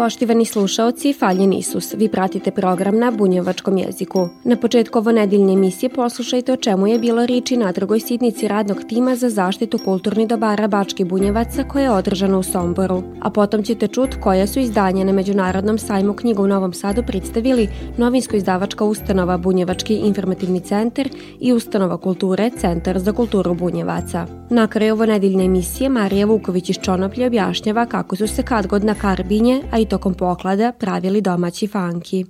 Poštivani slušaoci, faljen Isus, vi pratite program na bunjevačkom jeziku. Na početku ovo nedeljne emisije poslušajte o čemu je bilo riči na drugoj sidnici radnog tima za zaštitu kulturnih dobara Bački bunjevaca koja je održana u Somboru. A potom ćete čut koja su izdanja na Međunarodnom sajmu knjiga u Novom Sadu predstavili novinsko-izdavačka ustanova Bunjevački informativni centar i ustanova kulture Centar za kulturu bunjevaca. Na kraju ovo nedeljne emisije Marija Vuković iz Čonoplje objašnjava kako su se kad god na Karbinje, a i tokom poklada pravili domaći fanki.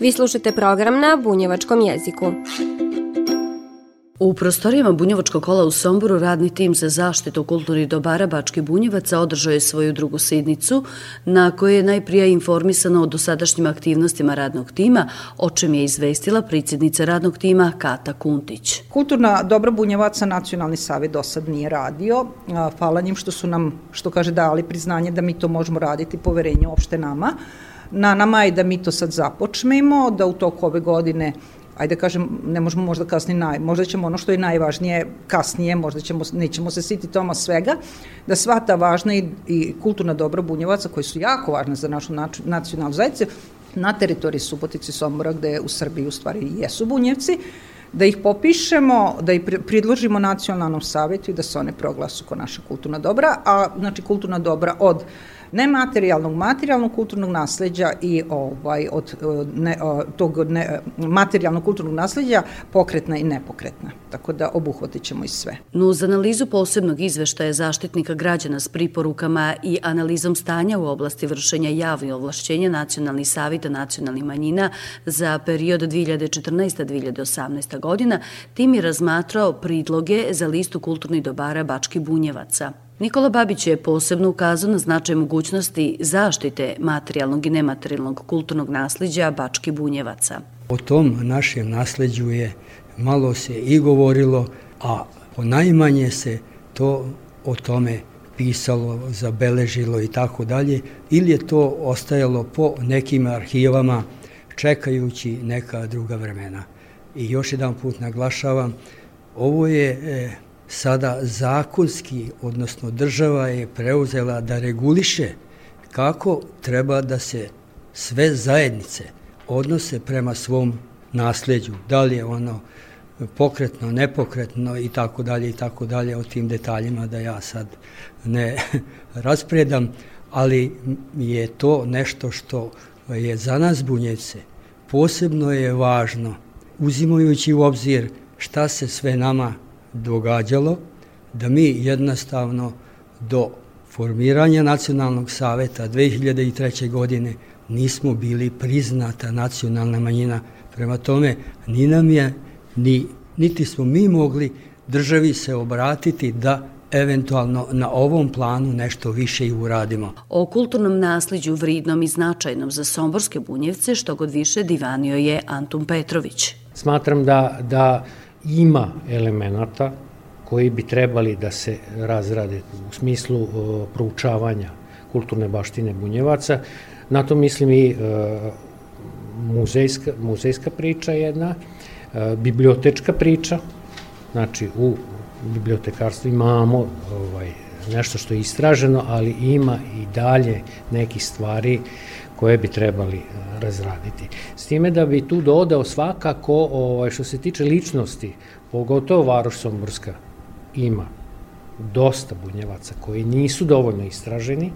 Vi slušate program na bunjevačkom jeziku. U prostorijama Bunjevačkog kola u Somboru radni tim za zaštitu kulturnih dobara Bački Bunjevaca održao je svoju drugu sidnicu na kojoj je najprije informisano o dosadašnjim aktivnostima radnog tima, o čem je izvestila predsjednica radnog tima Kata Kuntić. Kulturna dobra Bunjevaca nacionalni savjet do sad nije radio. Hvala njim što su nam, što kaže, dali priznanje da mi to možemo raditi, poverenje opšte nama. Na nama je da mi to sad započnemo, da u toku ove godine ajde kažem, ne možemo možda kasnije naj, možda ćemo ono što je najvažnije kasnije, možda ćemo, nećemo se siti toma svega, da sva ta važna i, i kulturna dobra bunjevaca koji su jako važne za našu nacionalnu zajednicu, na teritoriji Subotice i Sombora, gde u Srbiji u stvari jesu bunjevci, da ih popišemo, da ih pridložimo nacionalnom savjetu i da se one proglasu kao naša kulturna dobra, a znači kulturna dobra od nematerijalnog, materijalnog kulturnog nasleđa i ovaj, od ne, tog ne, materijalnog kulturnog nasleđa pokretna i nepokretna. Tako da obuhvatit ćemo i sve. No, uz analizu posebnog izveštaja zaštitnika građana s priporukama i analizom stanja u oblasti vršenja javnih ovlašćenja Nacionalnih savita nacionalnih manjina za period 2014-2018 godina, tim je razmatrao pridloge za listu kulturnih dobara Bački Bunjevaca. Nikola Babić je posebno ukazao na značaj mogućnosti zaštite materijalnog i nematerijalnog kulturnog nasliđa Bački Bunjevaca. O tom našem nasleđu je malo se i govorilo, a najmanje se to o tome pisalo, zabeležilo i tako dalje, ili je to ostajalo po nekim arhivama čekajući neka druga vremena. I još jedan put naglašavam, ovo je e, sada zakonski, odnosno država je preuzela da reguliše kako treba da se sve zajednice odnose prema svom nasleđu, da li je ono pokretno, nepokretno i tako dalje i tako dalje o tim detaljima da ja sad ne raspredam, ali je to nešto što je za nas bunjevce. Posebno je važno uzimajući u obzir šta se sve nama događalo da mi jednostavno do formiranja Nacionalnog saveta 2003. godine nismo bili priznata nacionalna manjina. Prema tome, ni nam je, ni, niti smo mi mogli državi se obratiti da eventualno na ovom planu nešto više i uradimo. O kulturnom nasliđu vridnom i značajnom za somborske bunjevce što god više divanio je Antun Petrović. Smatram da, da ima elemenata koji bi trebali da se razrade u smislu uh, proučavanja kulturne baštine Bunjevaca. Na to mislim i uh, muzejska, muzejska priča jedna, uh, bibliotečka priča, znači u bibliotekarstvu imamo ovaj, nešto što je istraženo, ali ima i dalje nekih stvari koje bi trebali razraditi. S time da bi tu dodao svakako, ovaj, što se tiče ličnosti, pogotovo Varoš Somborska ima dosta bunjevaca koji nisu dovoljno istraženi,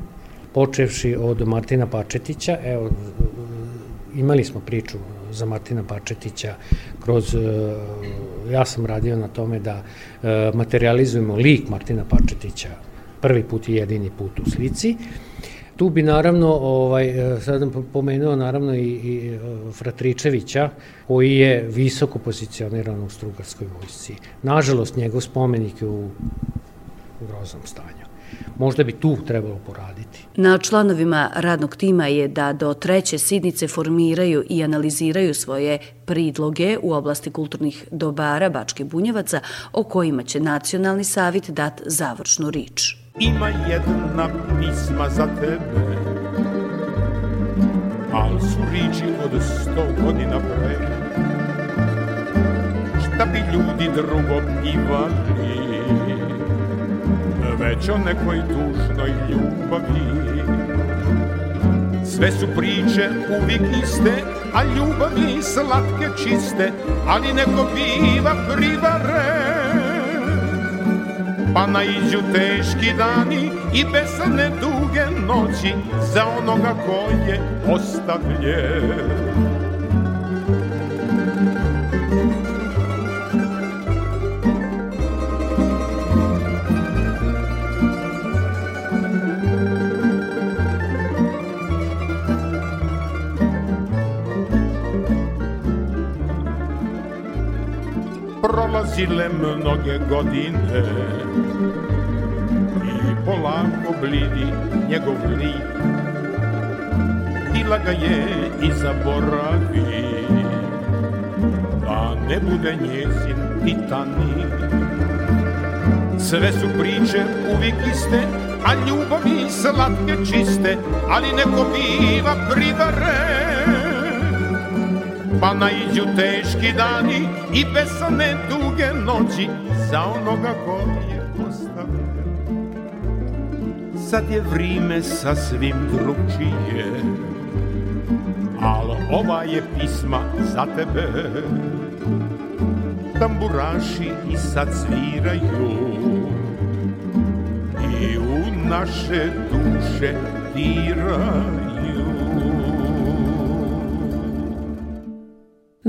počevši od Martina Pačetića, evo, imali smo priču za Martina Pačetića kroz, e, ja sam radio na tome da e, materializujemo lik Martina Pačetića prvi put i jedini put u slici, Tu bi naravno, ovaj, e, sad pomenuo naravno i, i e, Fratričevića, koji je visoko pozicioniran u Strugarskoj vojsci. Nažalost, njegov spomenik je u groznom stanju. Možda bi tu trebalo poraditi. Na članovima radnog tima je da do treće sidnice formiraju i analiziraju svoje pridloge u oblasti kulturnih dobara Bačke Bunjevaca o kojima će Nacionalni savit dat završnu rič. Ima jedna pisma za tebe Al su riči od sto godina pre. Šta bi ljudi drugo pivali? Već o nekoj tužnoj ljubavi. Sve su priče uvijek iste A ljubavi slatke čiste Ali neko biva privaren Pa naiđu teški dani i besane duge noći Za onoga ko je ostavljen. Prolazile mnoge godine polako blidi njegov lik. Tila ga je i zaboravi. Da ne bude njezin titanik Sve su priče uvijek iste, a ljubavi slatke čiste, ali neko biva privaren Pa naiđu teški dani i besane duge noći Za onoga ko je Sad je vrime sasvim drugčije Al ova je pisma za tebe. Tamburaši i sad sviraju I u naše duše diraju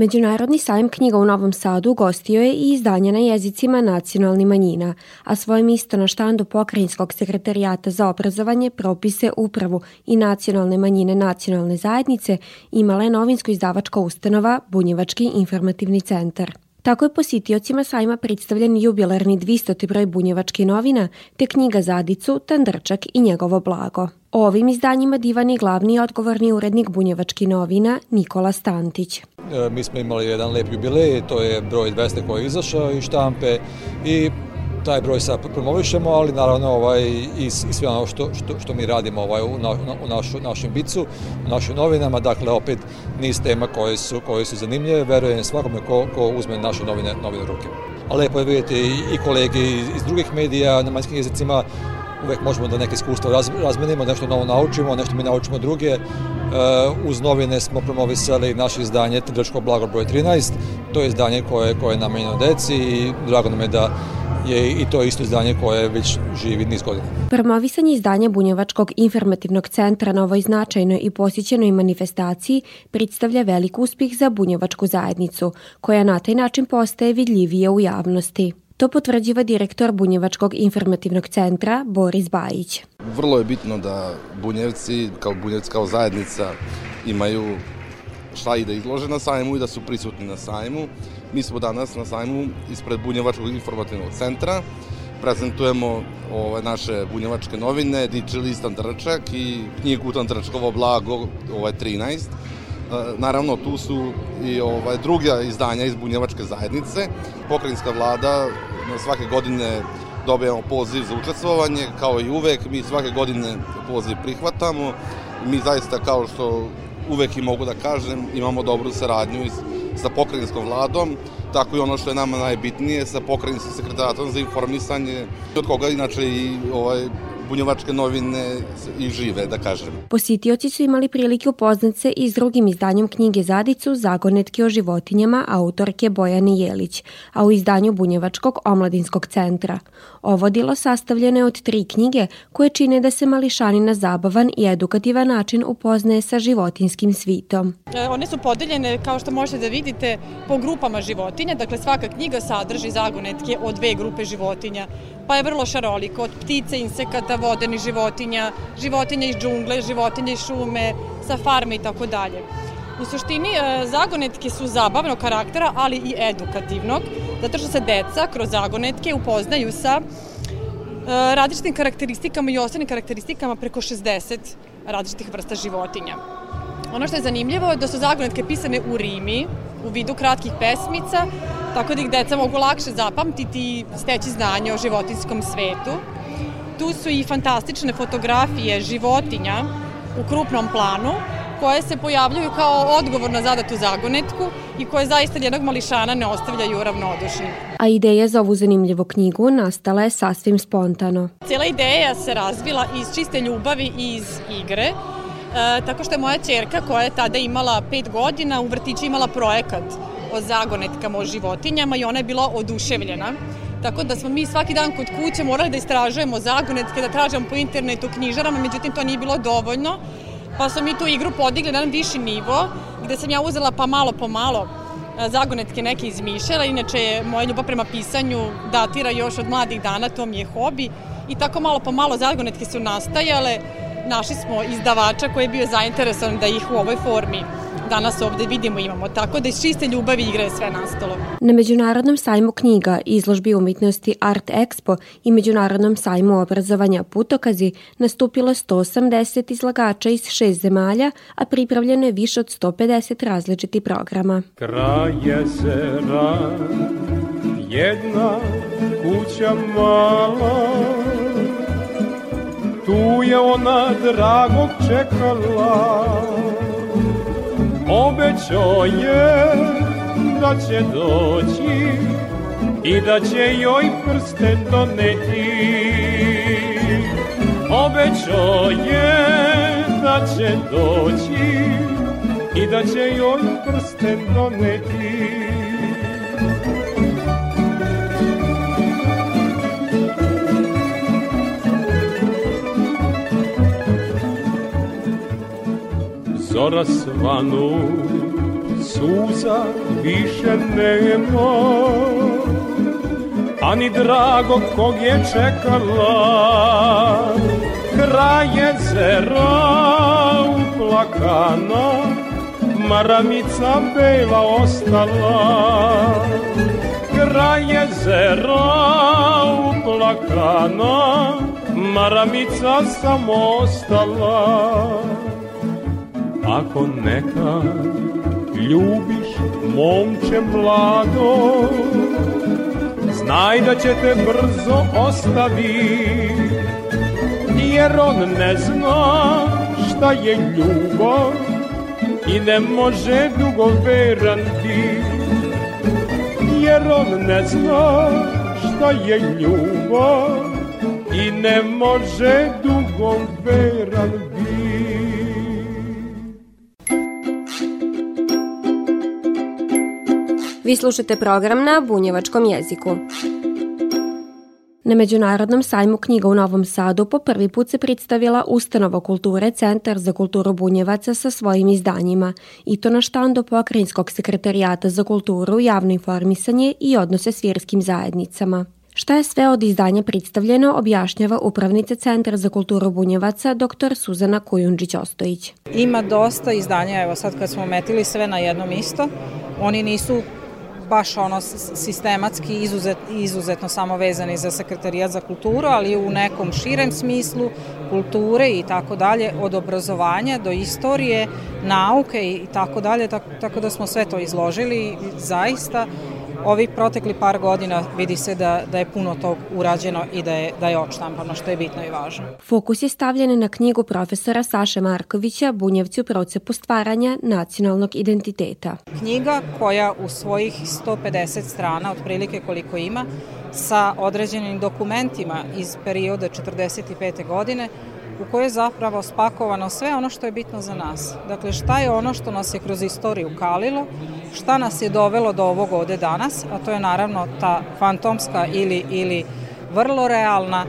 Međunarodni sajam knjiga u Novom Sadu gostio je i izdanje na jezicima nacionalnih manjina, a svoje misto na štandu Pokrajinskog sekretarijata za obrazovanje, propise, upravu i nacionalne manjine nacionalne zajednice imala je novinsko-izdavačka ustanova Bunjevački informativni centar. Tako je positiocima sajma predstavljen jubilarni 200. broj bunjevačke novina, te knjiga Zadicu, Tandrčak i njegovo blago. O ovim izdanjima divan je glavni odgovorni urednik bunjevački novina Nikola Stantić. E, mi smo imali jedan lep jubilej, to je broj 200 koji je izašao iz štampe i taj broj sad promovišemo, ali naravno ovaj, i, i sve ono što, što, što mi radimo ovaj, u, na, u našu, našem bicu, u našim novinama, dakle opet niz tema koje su, koje su zanimljive, verujem svakome ko, ko uzme naše novine, novine ruke. A lepo je vidjeti i, i kolege iz, iz drugih medija na manjskim jezicima, uvek možemo da neke iskustva raz, razmenimo, nešto novo naučimo, nešto mi naučimo druge. Uh, uz novine smo promovisali naše izdanje Trdačko blago broj 13, to je izdanje koje, koje je namenjeno deci i drago nam je da je i to isto izdanje koje već živi niz godina. Promovisanje izdanja Bunjevačkog informativnog centra na ovoj značajnoj i posjećenoj manifestaciji predstavlja velik uspih za Bunjevačku zajednicu, koja na taj način postaje vidljivije u javnosti. To potvrđiva direktor Bunjevačkog informativnog centra Boris Bajić. Vrlo je bitno da Bunjevci, kao Bunjevci kao zajednica, imaju šta i da izlože na sajmu i da su prisutni na sajmu. Mi smo danas na sajmu ispred Bunjevačkog informativnog centra. Prezentujemo ove naše bunjevačke novine, Diči list Andračak i knjigu Andračkovo blago, ovaj 13. E, naravno, tu su i ovaj, druga izdanja iz bunjevačke zajednice. Pokrajinska vlada svake godine dobijamo poziv za učestvovanje, kao i uvek, mi svake godine poziv prihvatamo. Mi zaista, kao što uvek i mogu da kažem, imamo dobru saradnju sa pokrajinskom vladom, tako i ono što je nama najbitnije sa pokrajinskim sekretaratom za informisanje, od koga inače i ovaj, bunjevačke novine i žive, da kažem. Positioci su imali prilike upoznat se i s drugim izdanjem knjige Zadicu Zagonetke o životinjama autorke Bojane Jelić, a u izdanju Bunjevačkog omladinskog centra. Ovo dilo sastavljeno je od tri knjige koje čine da se mališani na zabavan i edukativan način upoznaje sa životinskim svitom. E, one su podeljene, kao što možete da vidite, po grupama životinja. Dakle, svaka knjiga sadrži zagonetke od dve grupe životinja pa je vrlo šaroliko, od ptice, insekata, vodenih životinja, životinja iz džungle, životinja iz šume, sa farme i tako dalje. U suštini, e, zagonetke su zabavnog karaktera, ali i edukativnog, zato što se deca kroz zagonetke upoznaju sa različitim karakteristikama i ostalim karakteristikama preko 60 različitih vrsta životinja. Ono što je zanimljivo je da su zagonetke pisane u rimi, u vidu kratkih pesmica, tako da ih deca mogu lakše zapamtiti i steći znanje o životinskom svetu. Tu su i fantastične fotografije životinja u krupnom planu, koje se pojavljuju kao odgovor na zadatu zagonetku i koje zaista jednog mališana ne ostavljaju ravnodušni. A ideja za ovu zanimljivu knjigu nastala je sasvim spontano. Cijela ideja se razvila iz čiste ljubavi i iz igre, tako što je moja čerka koja je tada imala pet godina u vrtiću imala projekat o zagonetkama, o životinjama i ona je bila oduševljena. Tako da smo mi svaki dan kod kuće morali da istražujemo zagonetke, da tražimo po internetu, knjižarama, međutim to nije bilo dovoljno pa smo mi tu igru podigli na jedan viši nivo, gde sam ja uzela pa malo po malo e, zagonetke neke izmišljala, inače moja ljubav prema pisanju datira još od mladih dana, to mi je hobi. I tako malo po malo zagonetke su nastajale, našli smo izdavača koji je bio zainteresovan da ih u ovoj formi danas ovde vidimo imamo, tako da iz čiste ljubavi igre je sve nastalo. Na Međunarodnom sajmu knjiga, izložbi umetnosti Art Expo i Međunarodnom sajmu obrazovanja Putokazi nastupilo 180 izlagača iz šest zemalja, a pripravljeno je više od 150 različitih programa. Kraj jezera, jedna kuća mala, tu je ona dragog čekala, Obećao je da će doći i da će joj prste doneti. Obećao je da će doći i da će joj prste doneti. Zora svanu, suza više nema, ani drago kog je čekala, kraj jezera uplakana, maramica bela ostala. Kraj jezera uplakana, maramica samo ostala. Ako neka ljubiš momče mlado Znaj da će te brzo ostavi Jer on ne zna šta je ljubav I ne može dugo veran ti Jer on ne zna šta je ljubav I ne može dugo veran Vi slušate program na bunjevačkom jeziku. Na Međunarodnom sajmu knjiga u Novom Sadu po prvi put se predstavila Ustanova kulture Centar za kulturu Bunjevaca sa svojim izdanjima i to na štandu Pokrajinskog sekretarijata za kulturu, javno informisanje i odnose s vjerskim zajednicama. Šta je sve od izdanja predstavljeno objašnjava upravnica Centra za kulturu Bunjevaca dr. Suzana Kujundžić-Ostojić. Ima dosta izdanja, evo sad kad smo metili sve na jedno isto, oni nisu baš ono sistematski izuzet, izuzetno samo vezani za sekretarijat za kulturu, ali u nekom širem smislu kulture i tako dalje, od obrazovanja do istorije, nauke i tako dalje, tako, tako da smo sve to izložili zaista Ovih protekli par godina vidi se da, da je puno tog urađeno i da je, da je odštampano, što je bitno i važno. Fokus je stavljen na knjigu profesora Saše Markovića Bunjevci u procepu stvaranja nacionalnog identiteta. Knjiga koja u svojih 150 strana, otprilike koliko ima, sa određenim dokumentima iz perioda 45. godine, u kojoj je zapravo spakovano sve ono što je bitno za nas. Dakle, šta je ono što nas je kroz istoriju kalilo, šta nas je dovelo do ovog ovde danas, a to je naravno ta fantomska ili, ili vrlo realna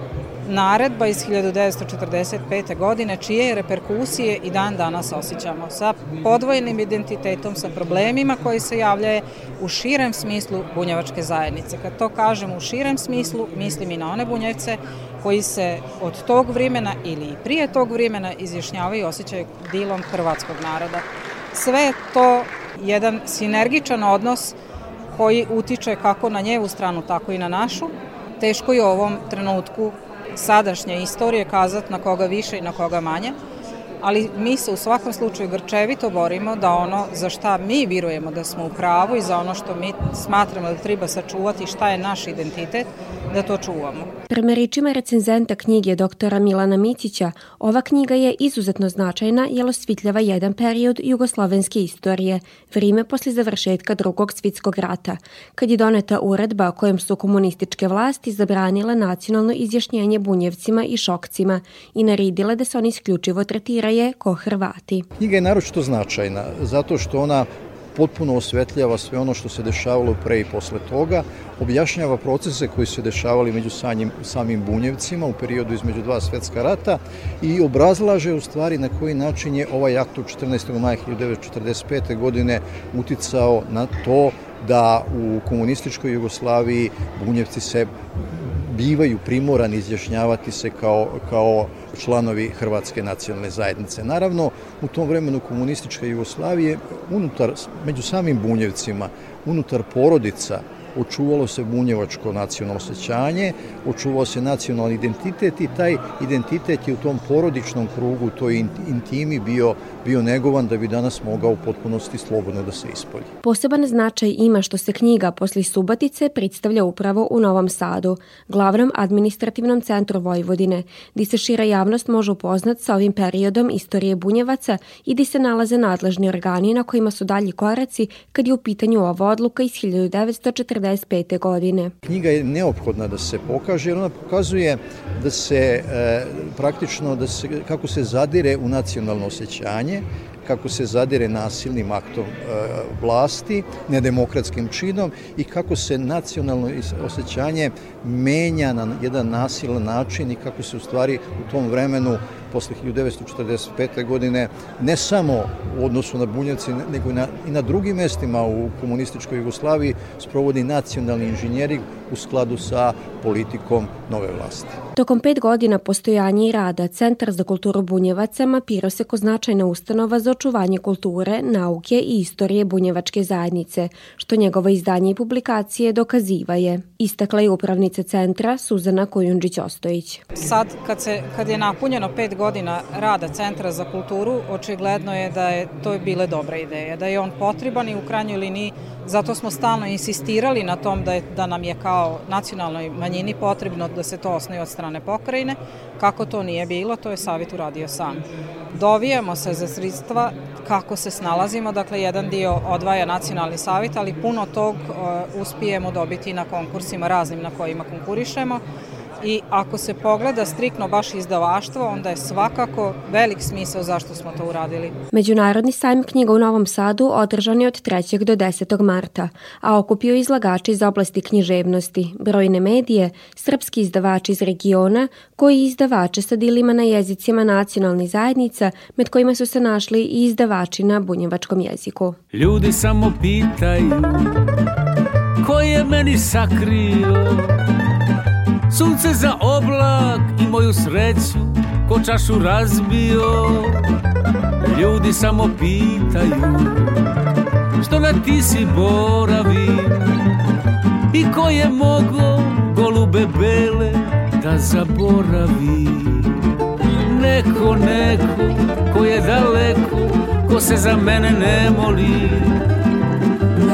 naredba iz 1945. godine čije reperkusije i dan danas osjećamo sa podvojenim identitetom, sa problemima koji se javljaju u širem smislu bunjevačke zajednice. Kad to kažem u širem smislu, mislim i na one bunjevce koji se od tog vremena ili prije tog vremena izjašnjavaju i osjećaju dilom hrvatskog naroda. Sve to jedan sinergičan odnos koji utiče kako na njevu stranu, tako i na našu. Teško je u ovom trenutku sadašnje istorije kazati na koga više i na koga manje, ali mi se u svakom slučaju grčevito borimo da ono za šta mi virujemo da smo u pravu i za ono što mi smatramo da treba sačuvati šta je naš identitet, da to čuvamo. Prema rečima recenzenta knjige doktora Milana Micića, ova knjiga je izuzetno značajna jer osvitljava jedan period jugoslovenske istorije, vrime posle završetka drugog svitskog rata, kad je doneta uredba kojom su komunističke vlasti zabranile nacionalno izjašnjenje bunjevcima i šokcima i naredile da se oni isključivo tretiraju ko Hrvati. Knjiga je naročito značajna zato što ona potpuno osvetljava sve ono što se dešavalo pre i posle toga, objašnjava procese koji se dešavali među samim, samim bunjevcima u periodu između dva svetska rata i obrazlaže u stvari na koji način je ovaj akt od 14. maja 1945. godine uticao na to da u komunističkoj Jugoslaviji bunjevci se bivaju primorani izjašnjavati se kao, kao članovi Hrvatske nacionalne zajednice. Naravno, u tom vremenu komunističke Jugoslavije, unutar, među samim bunjevcima, unutar porodica, očuvalo se bunjevačko nacionalno osjećanje, očuvao se nacionalni identitet i taj identitet je u tom porodičnom krugu, toj intimi bio, bio negovan da bi danas mogao u potpunosti slobodno da se ispolji. Poseban značaj ima što se knjiga posle Subatice predstavlja upravo u Novom Sadu, glavnom administrativnom centru Vojvodine, gde se šira javnost može upoznat sa ovim periodom istorije bunjevaca i gde se nalaze nadležni organi na kojima su dalji koraci kad je u pitanju ova odluka iz 1940 1945. godine. Knjiga je neophodna da se pokaže jer ona pokazuje da se e, praktično da se, kako se zadire u nacionalno osjećanje, kako se zadire nasilnim aktom e, vlasti, nedemokratskim činom i kako se nacionalno osjećanje menja na jedan nasilan način i kako se u stvari u tom vremenu posle 1945. godine ne samo u odnosu na Bunjevci, nego i na, i na drugim mestima u komunističkoj Jugoslaviji sprovodi nacionalni inženjering u skladu sa politikom nove vlasti. Tokom pet godina postojanja i rada Centar za kulturu Bunjevaca mapirao se ko značajna ustanova za očuvanje kulture, nauke i istorije bunjevačke zajednice, što njegovo izdanje i publikacije dokaziva je. Istakla je upravnica centra Suzana Kojundžić-Ostojić. Sad, kad, se, kad je napunjeno pet godina rada Centra za kulturu, očigledno je da je to je bile dobra ideja, da je on potreban i u krajnjoj liniji zato smo stalno insistirali na tom da, je, da nam je kao nacionalnoj manjini potrebno da se to osnoje od strane pokrajine. Kako to nije bilo, to je Savjet uradio sam. Dovijamo se za sredstva kako se snalazimo, dakle jedan dio odvaja nacionalni savjet, ali puno tog uh, uspijemo dobiti na konkursima raznim na kojima konkurišemo i ako se pogleda striktno baš izdavaštvo, onda je svakako velik smisao zašto smo to uradili. Međunarodni sajm knjiga u Novom Sadu održan je od 3. do 10. marta, a okupio izlagači iz oblasti književnosti, brojne medije, srpski izdavači iz regiona, koji izdavače sa dilima na jezicima nacionalnih zajednica, med kojima su se našli i izdavači na bunjevačkom jeziku. Ljudi samo pitaju ko je meni sakrio Sunce za oblak i moju sreću ko čašu razbio. Ljudi samo pitaju što na ti si boravi? I ko je mogo golube bele da zaboravi? Neko, neko ko je daleko ko se za mene ne moli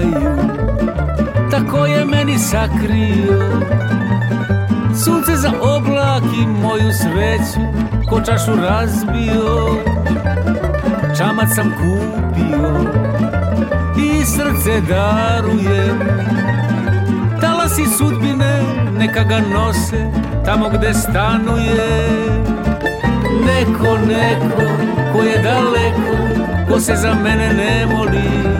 Pitaju Tako je meni sakrio. Sunce za oblak i moju sreću Ko čašu razbio. Čamac sam kupio I srce darujem. Talasi sudbine nek neka ga nose tamo gde stanuje. Neko, neko, ko je daleko, ko se za mene ne moli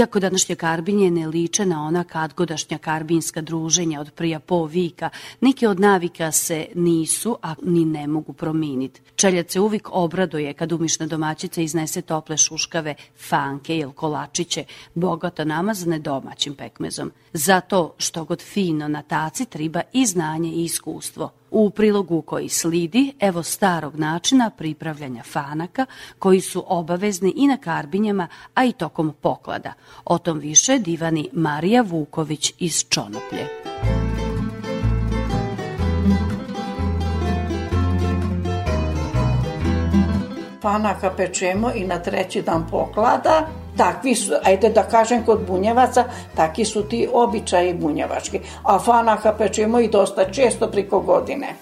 Iako današnje karbinje ne liče na ona kadgodašnja karbinska druženja od prija po vika, neke od navika se nisu, a ni ne mogu prominiti. Čeljac se uvijek obraduje kad umišna domaćica iznese tople šuškave, fanke ili kolačiće, bogato namazane domaćim pekmezom. Zato što god fino na taci triba i znanje i iskustvo. U prilogu koji slidi, evo starog načina pripravljanja fanaka, koji su obavezni i na karbinjama, a i tokom poklada. O tom više divani Marija Vuković iz Čonoplje. Fanaka pečemo i na treći dan poklada, takvi su, ajde da kažem kod bunjevaca, takvi su ti običaji bunjevački. A fanaka pečemo i dosta često priko godine.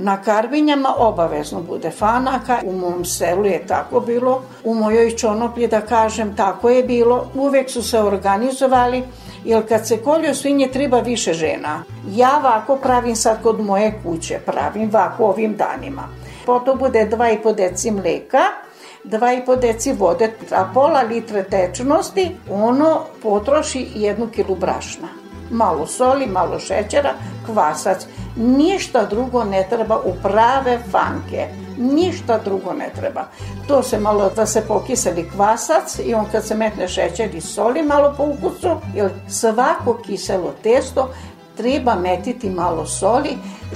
Na Karbinjama obavezno bude fanaka, u mom selu je tako bilo, u mojoj čonoplji da kažem tako je bilo, uvek su se organizovali, jer kad se kolju svinje treba više žena. Ja ovako pravim sad kod moje kuće, pravim ovako ovim danima. Potom bude 2,5 deci mleka, 2,5 deci vode, a pola litre tečnosti, ono potroši jednu kilu brašna. Malo soli, malo šećera, kvasac. Ništa drugo ne treba u prave fanke. Ništa drugo ne treba. To se malo da se pokiseli kvasac i on kad se metne šećer i soli malo po ukusu, jer svako kiselo testo treba metiti malo soli,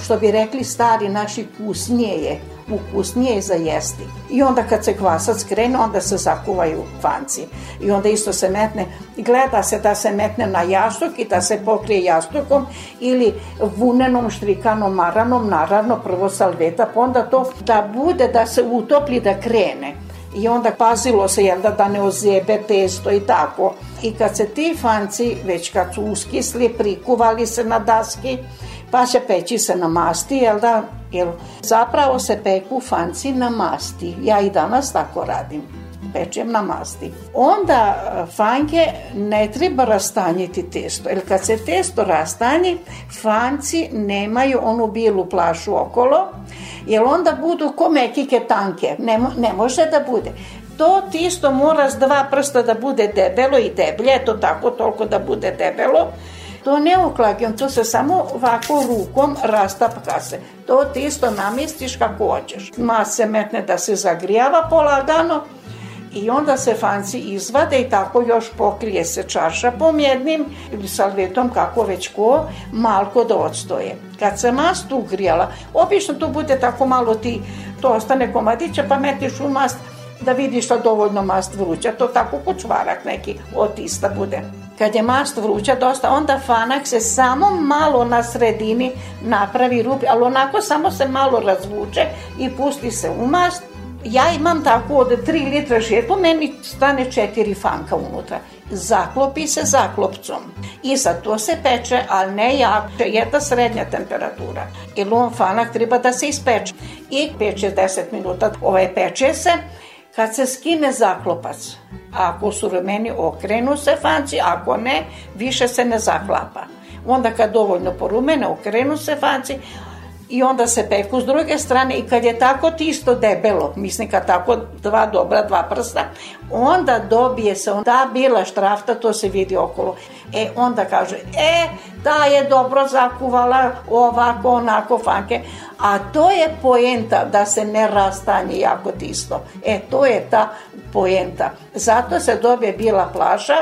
što bi rekli stari naši kusnije je ukusnije za jesti. I onda kad se kvasac krene, onda se zakuvaju fanci. I onda isto se metne, gleda se da se metne na jastuk i da se pokrije jastukom ili vunenom štrikanom maranom, naravno prvo salveta, pa onda to da bude da se utopli da krene. I onda pazilo se jel da, da ne ozebe testo i tako. I kad se ti fanci, već kad su uskisli, prikuvali se na daski, pa se peći se na masti, jel da, Jer zapravo se peku fanci na masti. Ja i danas tako radim pečem na masti. Onda e, fanke ne treba rastanjiti testo, jer kad se testo rastanji, fanci nemaju onu bilu plašu okolo, jer onda budu ko mekike tanke. Ne, ne može da bude. To tisto mora s dva prsta da bude debelo i deblje, to tako toliko da bude debelo, To ne uklagijom, to se samo ovako rukom rastapka se. To ti isto namestiš kako hoćeš. Ma se metne da se zagrijava polagano i onda se fanci izvade i tako još pokrije se čaršapom jednim ili salvetom kako već ko, malko da odstoje. Kad se mast ugrijala, obično tu bude tako malo ti, to ostane komadića pa metiš u mast da vidiš da dovoljno mast vruća, to tako kučvarak neki otista bude. Kad je mast vruća dosta, onda fanak se samo malo na sredini napravi rupi, ali onako samo se malo razvuče i pusti se u mast. Ja imam tako od 3 litra žetvu, meni stane 4 fanka unutra. Zaklopi se zaklopcom. I sad to se peče, ali ne jako, jedna srednja temperatura. Jer on fanak treba da se ispeče. I peče 10 minuta, ovaj peče se, Kad se skine zaklopac, ako su rumeni okrenu se fanci, ako ne, više se ne zaklapa. Onda kad dovoljno porumene, okrenu se fanci, i onda se peku s druge strane i kad je tako tisto debelo, mislim kad tako dva dobra, dva prsta, onda dobije se ta bila štrafta, to se vidi okolo. E, onda kaže, e, ta je dobro zakuvala ovako, onako, fanke, a to je poenta da se ne rastanje jako tisto. E, to je ta poenta. Zato se dobije bila plaša,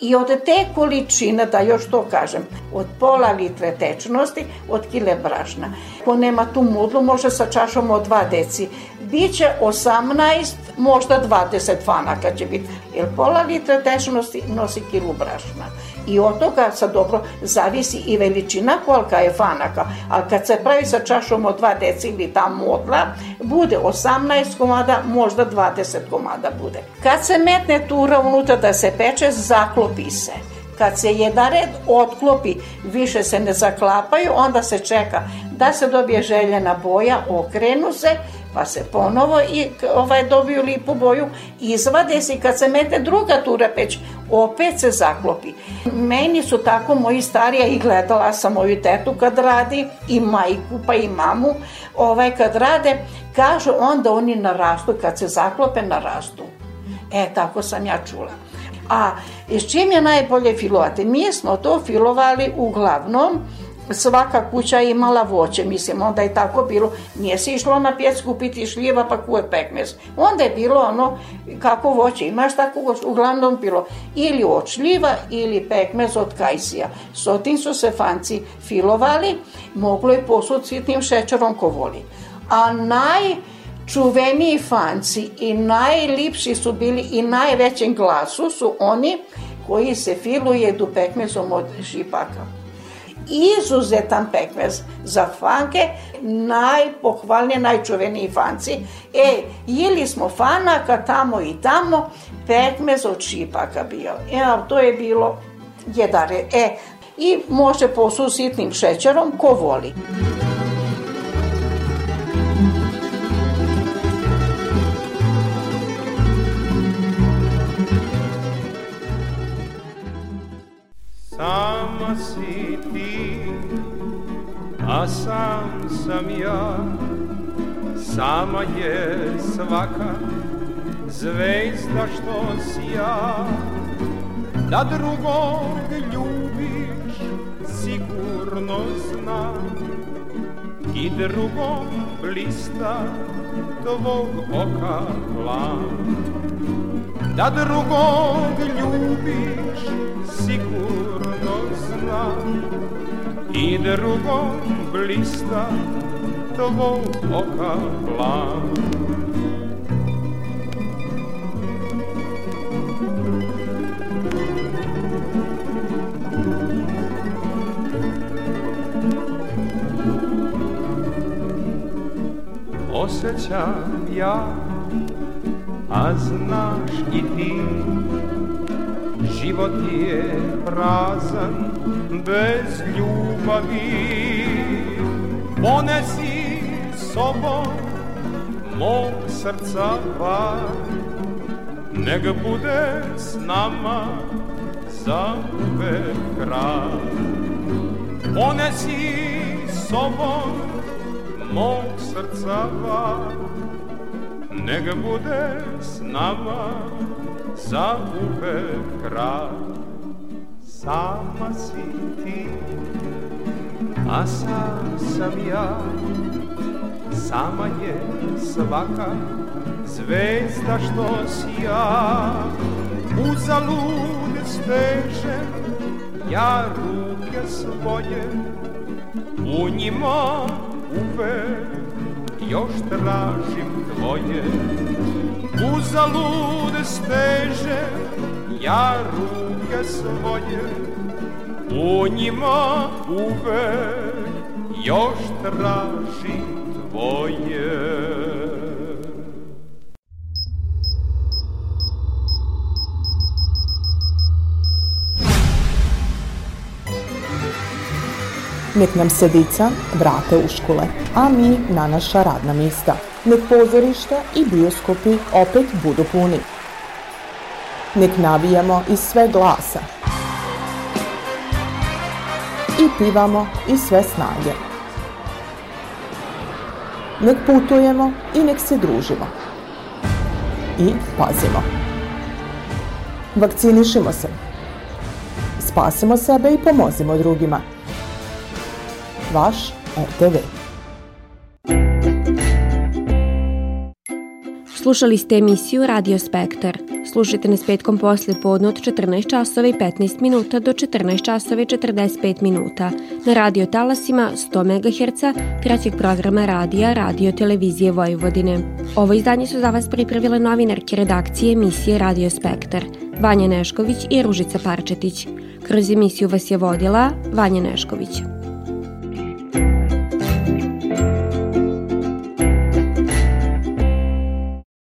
I od te količine, da još to kažem, od pola litre tečnosti, od kile brašna. Ko nema tu mudlu, može sa čašom od 2 deci. Biće 18 možda 20 fanaka će biti. Jer pola litra teže nosi, nosi kilu brašna. I od toga sad dobro zavisi i veličina kolika je fanaka. A kad se pravi sa čašom od 2 deci ili ta modla, bude 18 komada, možda 20 komada bude. Kad se metne tura unutra da se peče, zaklopi se. Kad se jedan red otklopi, više se ne zaklapaju, onda se čeka da se dobije željena boja, okrenu se, pa se ponovo i ovaj dobiju lipu boju, izvade se i kad se mete druga tura peć, opet se zaklopi. Meni su tako moji starija i gledala sam moju tetu kad radi i majku pa i mamu, ovaj kad rade, kažu onda oni narastu, kad se zaklope narastu. E, tako sam ja čula. A s čim je najbolje filovati? Mi smo to filovali uglavnom svaka kuća imala voće, mislim, onda je tako bilo, nije se išlo na pjec kupiti šljiva pa kuje pekmez. Onda je bilo ono, kako voće imaš, tako uglavnom bilo ili od šljiva ili pekmez od kajsija. S otim su se fanci filovali, moglo je posud sitnim šećerom ko voli. A naj čuveniji fanci i najlipši su bili i najvećem glasu su oni koji se filuje du pekmezom od šipaka izuzetan pekmez za fanke, najpohvalnije, najčuveniji fanci. E, jeli smo fanaka tamo i tamo, pekmez od šipaka bio. E, to je bilo jedare. E, i može posu sitnim šećerom, ko voli. Sama a sam sam ja Sama je svaka zvezda što si ja. Da drugog ljubiš sigurno znam. I drugom blista tvog oka plan Da drugog ljubiš sigurno znam I drugom blista tvog oka plan Osjećam ja, a znaš i ti Život je prazan bez ljubavi. Ponesi sobom mog srca var Nek bude s nama za uvek kraj Ponesi sobom mog srca var Nek bude s nama za uvek kraj Sama si ti, a sam sam ja. Sama je svaka zvezda što si ja. Uzalud stežem ja ruke svoje U njima uvek još tražim tvoje Uzalud stežem ja ruke svoje U njima uvek još tražim tvoje Nek nam se dica vrate u škole, a mi na naša radna mista. Nek pozorišta i bioskopi opet budu puni. Nek navijamo iz sve glasa. I pivamo iz sve snage. Nek putujemo i nek se družimo. I pazimo. Vakcinišimo se. Spasimo sebe i pomozimo drugima. Vaš RTV. Slušali ste emisiju Radio Spektar. Slušajte nas petkom posle podne od 14 časova i 15 minuta do 14 časova i 45 minuta na radio talasima 100 MHz trećeg programa radija Radio Televizije Vojvodine. Ovo izdanje su za vas pripravile novinarke redakcije emisije Radio Spektar, Vanja Nešković i Ružica Parčetić. Kroz emisiju vas je vodila Vanja Nešković.